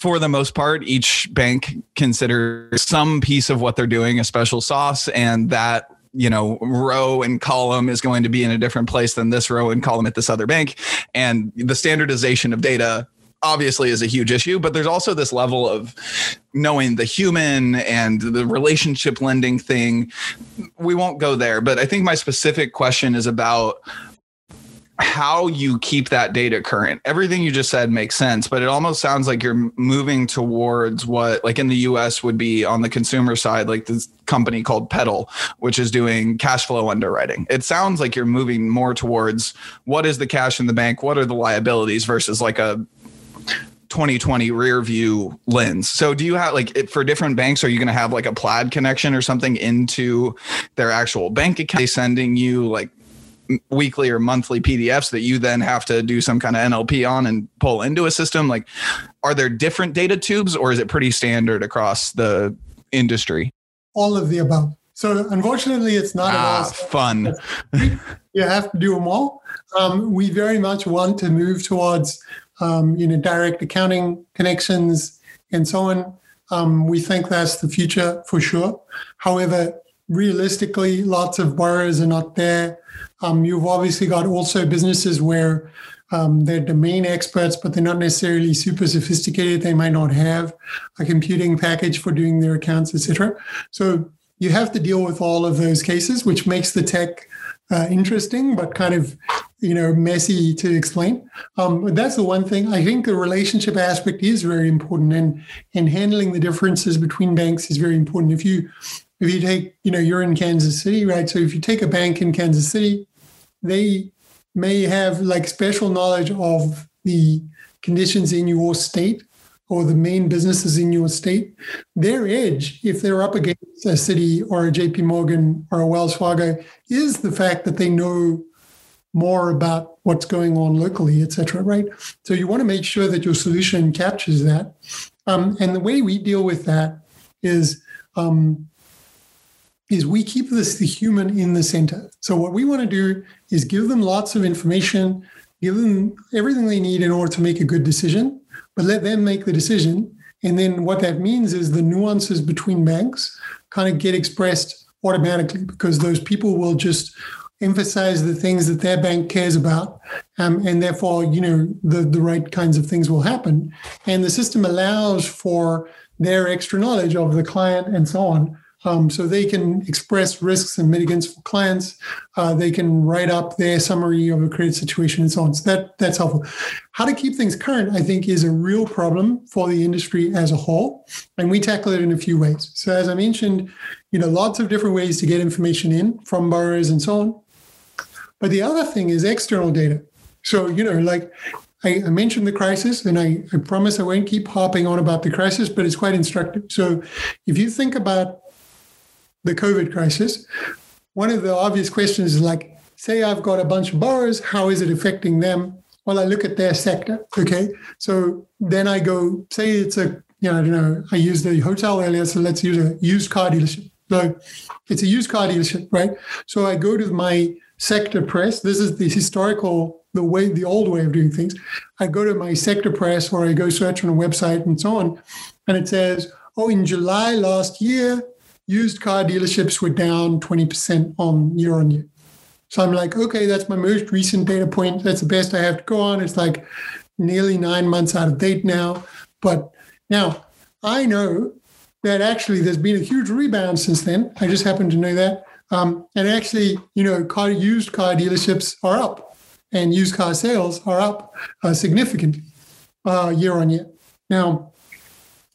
for the most part, each bank considers some piece of what they're doing a special sauce and that you know row and column is going to be in a different place than this row and column at this other bank and the standardization of data obviously is a huge issue, but there's also this level of knowing the human and the relationship lending thing. We won't go there, but I think my specific question is about how you keep that data current. Everything you just said makes sense, but it almost sounds like you're moving towards what, like in the US, would be on the consumer side, like this company called Petal, which is doing cash flow underwriting. It sounds like you're moving more towards what is the cash in the bank, what are the liabilities versus like a 2020 rear view lens. So do you have like for different banks, are you going to have like a Plaid connection or something into their actual bank account? They sending you like weekly or monthly PDFs that you then have to do some kind of NLP on and pull into a system? Like, are there different data tubes or is it pretty standard across the industry? All of the above. So unfortunately, it's not ah, fun. you have to do them all. Um, we very much want to move towards, um, you know, direct accounting connections and so on. Um, we think that's the future for sure. However, realistically, lots of borrowers are not there. Um, you've obviously got also businesses where um, they're domain experts, but they're not necessarily super sophisticated. They might not have a computing package for doing their accounts, etc. So you have to deal with all of those cases, which makes the tech uh, interesting, but kind of you know messy to explain. Um, but that's the one thing. I think the relationship aspect is very important, and and handling the differences between banks is very important. If you if you take you know you're in Kansas City, right? So if you take a bank in Kansas City, they may have like special knowledge of the conditions in your state or the main businesses in your state, their edge, if they're up against a Citi or a JP Morgan or a Wells Fargo, is the fact that they know more about what's going on locally, et cetera, right? So you want to make sure that your solution captures that. Um, and the way we deal with that is um, is we keep this the human in the center. So what we want to do is give them lots of information, give them everything they need in order to make a good decision, but let them make the decision. And then what that means is the nuances between banks kind of get expressed automatically because those people will just emphasize the things that their bank cares about um, and therefore you know the, the right kinds of things will happen and the system allows for their extra knowledge of the client and so on um, so they can express risks and mitigants for clients. Uh, they can write up their summary of a credit situation and so on. So that that's helpful. How to keep things current, I think, is a real problem for the industry as a whole, and we tackle it in a few ways. So as I mentioned, you know, lots of different ways to get information in from borrowers and so on. But the other thing is external data. So you know, like I, mentioned the crisis, and I, I promise I won't keep harping on about the crisis, but it's quite instructive. So, if you think about the COVID crisis, one of the obvious questions is like, say I've got a bunch of borrowers, how is it affecting them? Well, I look at their sector. Okay. So then I go, say it's a, you know, I don't know, I used the hotel earlier, so let's use a used car dealership. So it's a used car dealership, right? So I go to my sector press. This is the historical, the way, the old way of doing things. I go to my sector press or I go search on a website and so on. And it says, oh, in July last year, used car dealerships were down 20% on year on year. So I'm like, okay, that's my most recent data point. That's the best I have to go on. It's like nearly nine months out of date now. But now I know that actually there's been a huge rebound since then. I just happen to know that. Um, and actually, you know, car used car dealerships are up and used car sales are up uh, significantly uh, year on year. Now,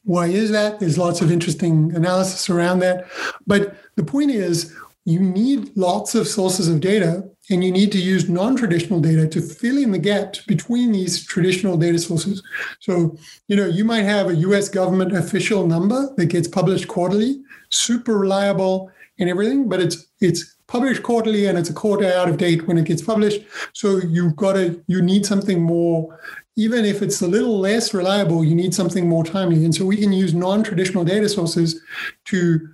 why is that? There's lots of interesting analysis around that. But the point is, you need lots of sources of data and you need to use non-traditional data to fill in the gaps between these traditional data sources so you know you might have a us government official number that gets published quarterly super reliable and everything but it's it's published quarterly and it's a quarter out of date when it gets published so you've got to you need something more even if it's a little less reliable, you need something more timely. And so we can use non traditional data sources to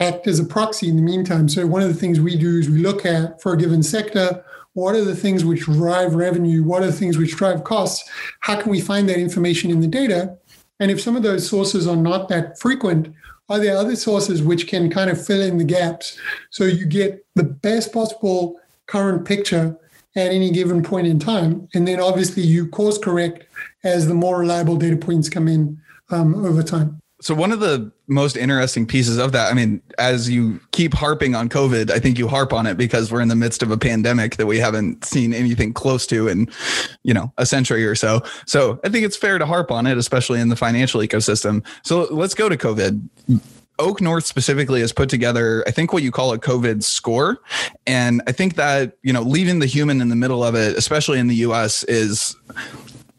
act as a proxy in the meantime. So one of the things we do is we look at for a given sector, what are the things which drive revenue? What are the things which drive costs? How can we find that information in the data? And if some of those sources are not that frequent, are there other sources which can kind of fill in the gaps so you get the best possible current picture at any given point in time. And then obviously you course correct as the more reliable data points come in um, over time. So one of the most interesting pieces of that, I mean, as you keep harping on COVID, I think you harp on it because we're in the midst of a pandemic that we haven't seen anything close to in, you know, a century or so. So I think it's fair to harp on it, especially in the financial ecosystem. So let's go to COVID. OakNorth specifically has put together, I think, what you call a COVID score. And I think that, you know, leaving the human in the middle of it, especially in the US, is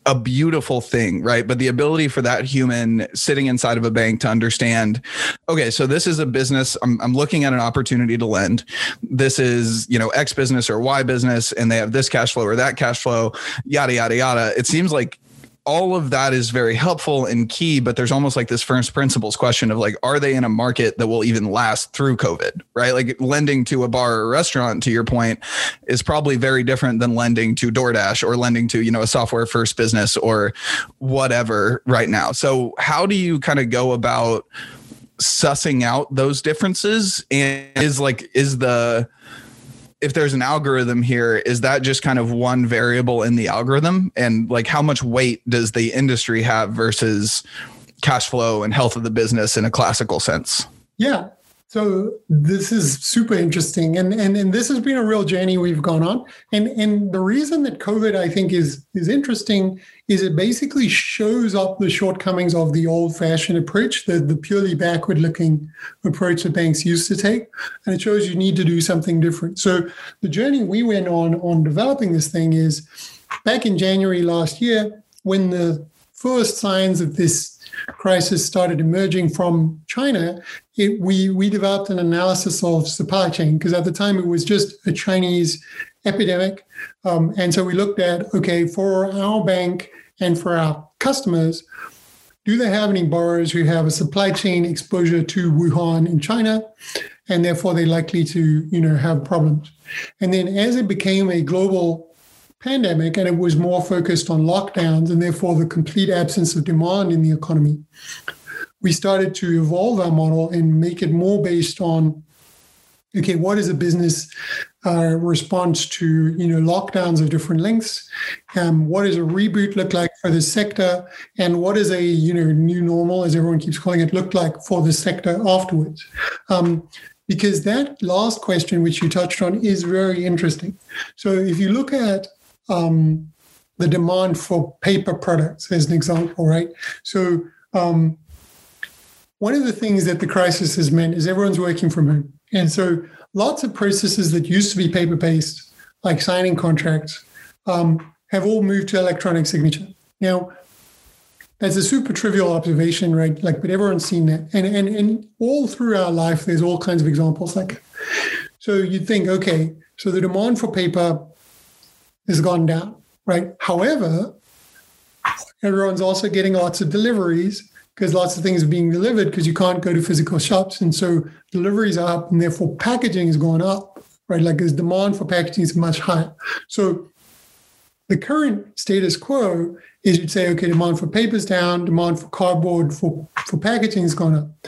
a beautiful thing, right? But the ability for that human sitting inside of a bank to understand, okay, so this is a business. I'm, I'm looking at an opportunity to lend. This is, you know, X business or Y business, and they have this cash flow or that cash flow, yada, yada, yada. It seems like all of that is very helpful and key, but there's almost like this first principles question of like, are they in a market that will even last through COVID, right? Like lending to a bar or restaurant, to your point, is probably very different than lending to DoorDash or lending to, you know, a software first business or whatever right now. So, how do you kind of go about sussing out those differences? And is like, is the, if there's an algorithm here, is that just kind of one variable in the algorithm? And like how much weight does the industry have versus cash flow and health of the business in a classical sense? Yeah. So this is super interesting, and and and this has been a real journey we've gone on. And and the reason that COVID, I think, is is interesting is it basically shows up the shortcomings of the old-fashioned approach, the the purely backward-looking approach that banks used to take, and it shows you need to do something different. So the journey we went on on developing this thing is back in January last year when the first signs of this crisis started emerging from China, it, we we developed an analysis of supply chain because at the time it was just a Chinese epidemic, um, and so we looked at okay for our bank and for our customers. Do they have any borrowers who have a supply chain exposure to Wuhan in China, and therefore they're likely to, you know, have problems? And then as it became a global pandemic and it was more focused on lockdowns and therefore the complete absence of demand in the economy, we started to evolve our model and make it more based on okay, what is a business uh, response to you know lockdowns of different lengths? Um, what does a reboot look like for the sector? And what is a you know new normal, as everyone keeps calling it, look like for the sector afterwards? Um, because that last question, which you touched on, is very interesting. So if you look at um, the demand for paper products, as an example, right? So, um, one of the things that the crisis has meant is everyone's working from home. And so, lots of processes that used to be paper based, like signing contracts, um, have all moved to electronic signature. Now, that's a super trivial observation, right? Like, but everyone's seen that. And, and, and all through our life, there's all kinds of examples like. So you'd think, okay, so the demand for paper has gone down, right? However, everyone's also getting lots of deliveries because lots of things are being delivered because you can't go to physical shops. And so deliveries are up and therefore packaging is going up, right? Like there's demand for packaging is much higher. So the current status quo is you'd say, okay, demand for paper is down, demand for cardboard, for, for packaging is gone up.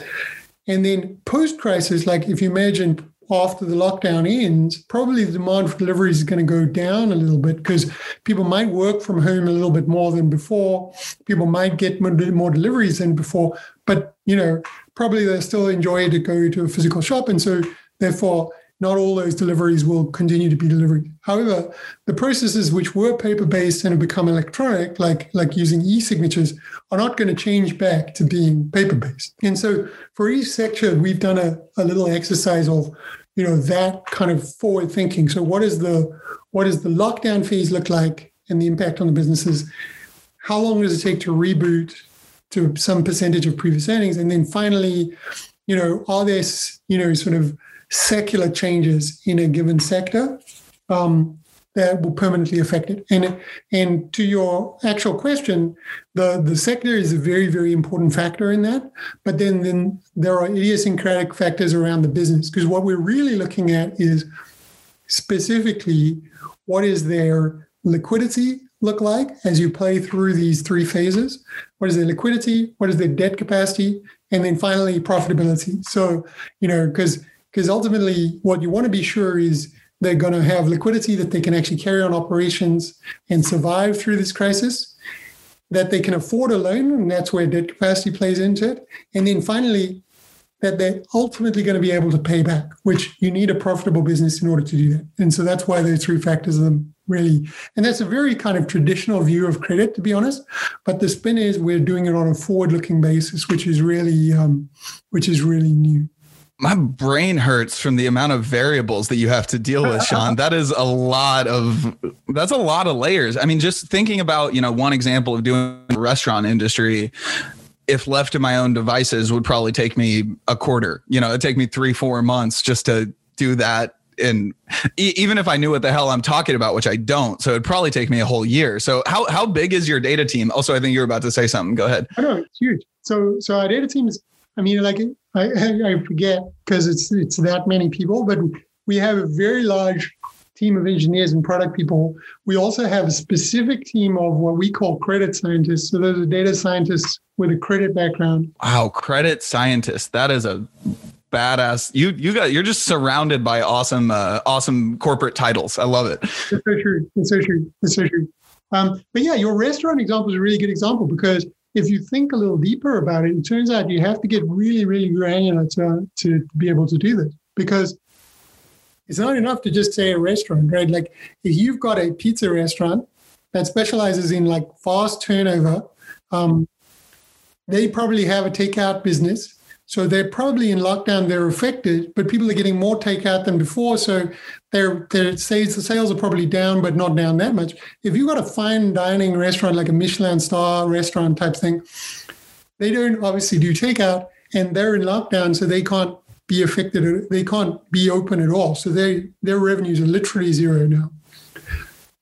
And then post crisis, like if you imagine after the lockdown ends, probably the demand for deliveries is going to go down a little bit because people might work from home a little bit more than before. People might get more, deliveries than before, but you know, probably they still enjoy to go to a physical shop, and so therefore not all those deliveries will continue to be delivered. However, the processes which were paper-based and have become electronic, like, like using e-signatures, are not going to change back to being paper-based. And so for each sector, we've done a, a little exercise of you know that kind of forward thinking. So what is the what does the lockdown phase look like and the impact on the businesses? How long does it take to reboot to some percentage of previous earnings? And then finally you know are there you know sort of secular changes in a given sector? Um, that will permanently affect it. And and to your actual question, the the sector is a very very important factor in that. But then then there are idiosyncratic factors around the business because what we're really looking at is specifically what is their liquidity look like as you play through these three phases. What is their liquidity? What is their debt capacity? And then finally profitability. So you know because because ultimately what you want to be sure is they're going to have liquidity that they can actually carry on operations and survive through this crisis, that they can afford a loan, and that's where debt capacity plays into it. And then finally, that they're ultimately going to be able to pay back, which you need a profitable business in order to do that. And so that's why those three factors are really, and that's a very kind of traditional view of credit, to be honest. But the spin is we're doing it on a forward-looking basis, which is really, um, which is really new my brain hurts from the amount of variables that you have to deal with sean that is a lot of that's a lot of layers i mean just thinking about you know one example of doing the restaurant industry if left to my own devices would probably take me a quarter you know it'd take me three four months just to do that and e- even if I knew what the hell I'm talking about, which I don't, so it'd probably take me a whole year. So how how big is your data team? Also, I think you were about to say something. Go ahead. I know it's huge. So so our data team is. I mean, like I I forget because it's it's that many people, but we have a very large team of engineers and product people. We also have a specific team of what we call credit scientists. So those are data scientists with a credit background. Wow, credit scientists. That is a badass. You you got you're just surrounded by awesome uh, awesome corporate titles. I love it. It's so true. It's so true. It's so true. Um, but yeah, your restaurant example is a really good example because if you think a little deeper about it, it turns out you have to get really, really granular to, to be able to do this because it's not enough to just say a restaurant, right? Like if you've got a pizza restaurant that specializes in like fast turnover, um, they probably have a takeout business. So they're probably in lockdown, they're affected, but people are getting more takeout than before. So their their sales the sales are probably down, but not down that much. If you've got a fine dining restaurant like a Michelin star restaurant type thing, they don't obviously do takeout and they're in lockdown, so they can't be affected. They can't be open at all. So they their revenues are literally zero now.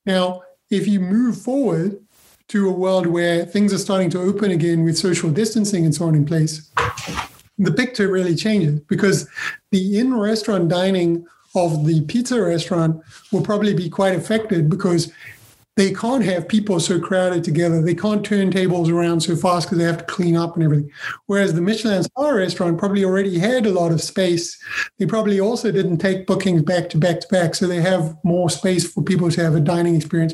Now, if you move forward to a world where things are starting to open again with social distancing and so on in place, the picture really changes because the in restaurant dining of the pizza restaurant will probably be quite affected because they can't have people so crowded together. They can't turn tables around so fast because they have to clean up and everything. Whereas the Michelin star restaurant probably already had a lot of space. They probably also didn't take bookings back to back to back. So they have more space for people to have a dining experience.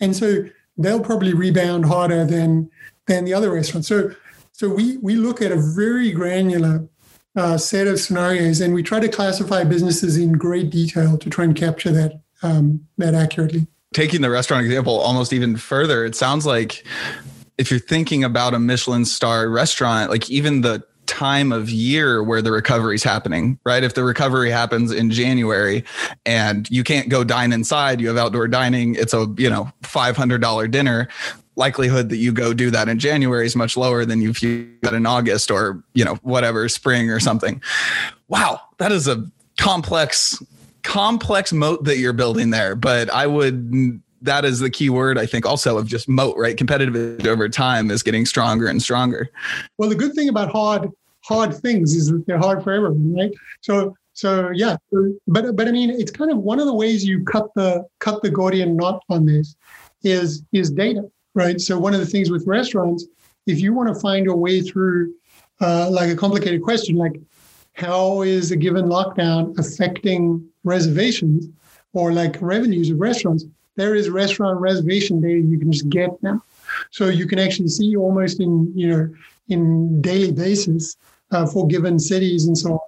And so they'll probably rebound harder than than the other restaurants. So so we we look at a very granular uh, set of scenarios and we try to classify businesses in great detail to try and capture that um, that accurately taking the restaurant example almost even further, it sounds like if you're thinking about a Michelin star restaurant, like even the time of year where the recovery is happening, right? If the recovery happens in January and you can't go dine inside, you have outdoor dining, it's a, you know, $500 dinner, likelihood that you go do that in January is much lower than if you got in August or, you know, whatever, spring or something. Wow, that is a complex complex moat that you're building there, but I would that is the key word I think also of just moat, right? Competitive over time is getting stronger and stronger. Well, the good thing about hard hard things is that they're hard for everyone, right? So so yeah, but but I mean, it's kind of one of the ways you cut the cut the Gordian knot on this is is data, right? So one of the things with restaurants, if you want to find a way through uh, like a complicated question, like how is a given lockdown affecting reservations or like revenues of restaurants? There is restaurant reservation data you can just get now. So you can actually see almost in, you know, in daily basis uh, for given cities and so on.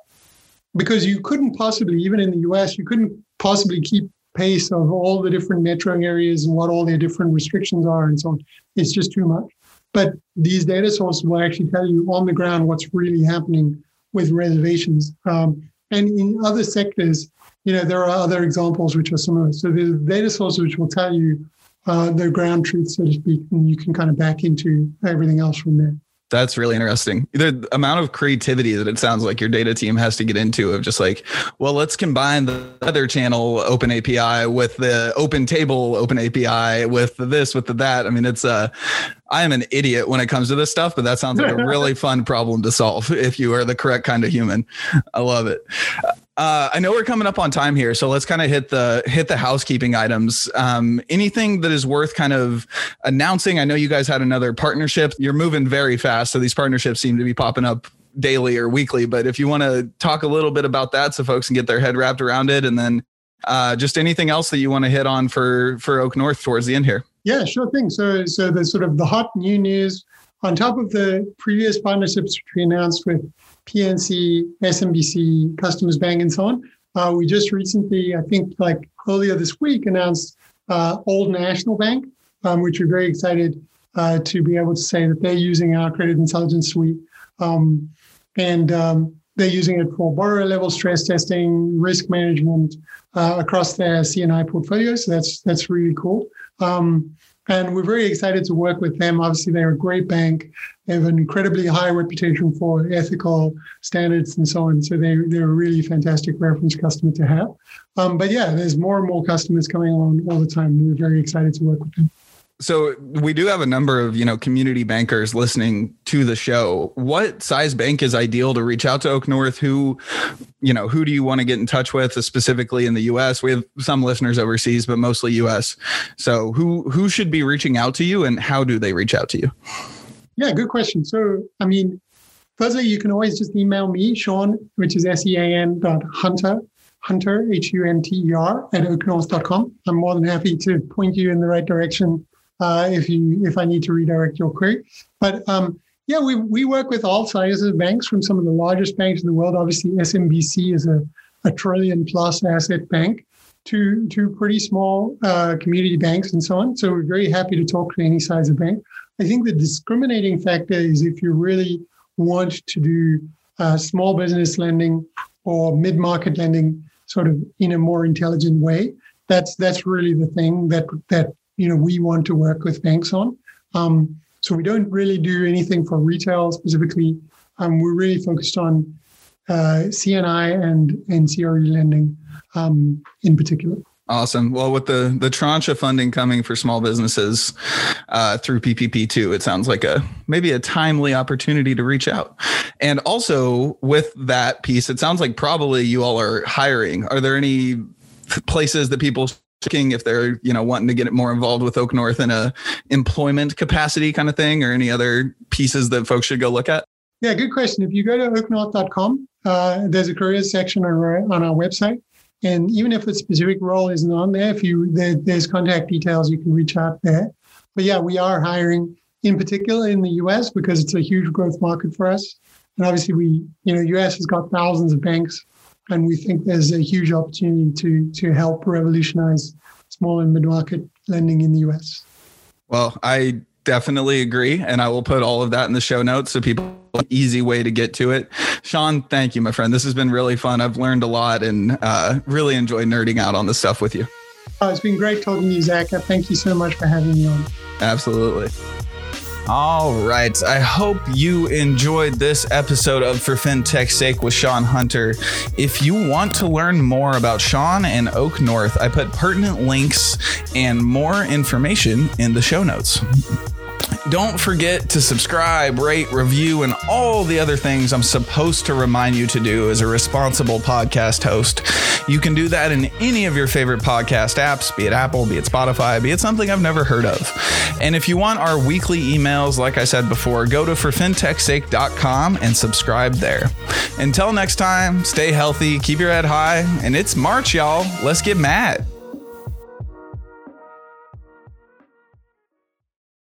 Because you couldn't possibly, even in the US, you couldn't possibly keep pace of all the different metro areas and what all their different restrictions are and so on. It's just too much. But these data sources will actually tell you on the ground what's really happening with reservations. Um, and in other sectors, you know, there are other examples which are similar. So there's data sources which will tell you uh, the ground truth, so to speak, and you can kind of back into everything else from there. That's really interesting. The amount of creativity that it sounds like your data team has to get into of just like, well, let's combine the other channel open API with the OpenTable open API with this, with the that. I mean, it's uh I am an idiot when it comes to this stuff, but that sounds like a really fun problem to solve if you are the correct kind of human. I love it. Uh, I know we're coming up on time here, so let's kind of hit the hit the housekeeping items. Um, anything that is worth kind of announcing? I know you guys had another partnership. You're moving very fast, so these partnerships seem to be popping up daily or weekly. But if you want to talk a little bit about that, so folks can get their head wrapped around it, and then uh, just anything else that you want to hit on for for OakNorth towards the end here. Yeah, sure thing. So so the sort of the hot new news on top of the previous partnerships we announced with PNC, SMBC, Customers Bank, and so on. Uh, we just recently, I think like earlier this week, announced uh, Old National Bank, um, which we're very excited uh, to be able to say that they're using our credit intelligence suite. Um, and um, they're using it for borrower level stress testing, risk management uh, across their C&I portfolio. So that's that's really cool. Um, and we're very excited to work with them. Obviously, they're a great bank. They have an incredibly high reputation for ethical standards and so on. So they, they're a really fantastic reference customer to have. Um, but yeah, there's more and more customers coming along all the time. We're very excited to work with them. So we do have a number of, you know, community bankers listening to the show. What size bank is ideal to reach out to OakNorth? Who, you know, who do you want to get in touch with specifically in the US? We have some listeners overseas, but mostly US. So who who should be reaching out to you and how do they reach out to you? Yeah, good question. So, I mean, firstly, you can always just email me, Sean, which is S-E-A-N dot Hunter, Hunter, H-U-N-T-E-R at oaknorth.com. I'm more than happy to point you in the right direction uh, if you if I need to redirect your query. But um, yeah, we we work with all sizes of banks from some of the largest banks in the world. Obviously, SMBC is a, a trillion plus asset bank to to pretty small uh, community banks and so on. So we're very happy to talk to any size of bank. I think the discriminating factor is if you really want to do uh, small business lending or mid market lending, sort of in a more intelligent way. That's that's really the thing that that you know we want to work with banks on. Um, so we don't really do anything for retail specifically. Um, we're really focused on uh, C&I and and CRE lending um, in particular. Awesome. Well, with the the tranche of funding coming for small businesses uh, through PPP two, it sounds like a maybe a timely opportunity to reach out. And also with that piece, it sounds like probably you all are hiring. Are there any places that people looking if they're you know wanting to get more involved with OakNorth in a employment capacity kind of thing, or any other pieces that folks should go look at? Yeah, good question. If you go to oaknorth.com, uh, there's a careers section on our, on our website. And even if a specific role isn't on there, if you there, there's contact details, you can reach out there. But yeah, we are hiring in particular in the US because it's a huge growth market for us. And obviously we, you know, US has got thousands of banks and we think there's a huge opportunity to to help revolutionize small and mid-market lending in the US. Well, I definitely agree and I will put all of that in the show notes so people easy way to get to it. Sean, thank you, my friend. This has been really fun. I've learned a lot and uh, really enjoyed nerding out on this stuff with you. Oh, it's been great talking to you, Zach. Thank you so much for having me on. Absolutely. All right. I hope you enjoyed this episode of For FinTech's Sake with Sean Hunter. If you want to learn more about Sean and OakNorth, I put pertinent links and more information in the show notes. Don't forget to subscribe, rate, review, and all the other things I'm supposed to remind you to do as a responsible podcast host. You can do that in any of your favorite podcast apps, be it Apple, be it Spotify, be it something I've never heard of. And if you want our weekly emails, like I said before, go to forfintechsake.com and subscribe there. Until next time, stay healthy, keep your head high, and it's March, y'all. Let's get mad.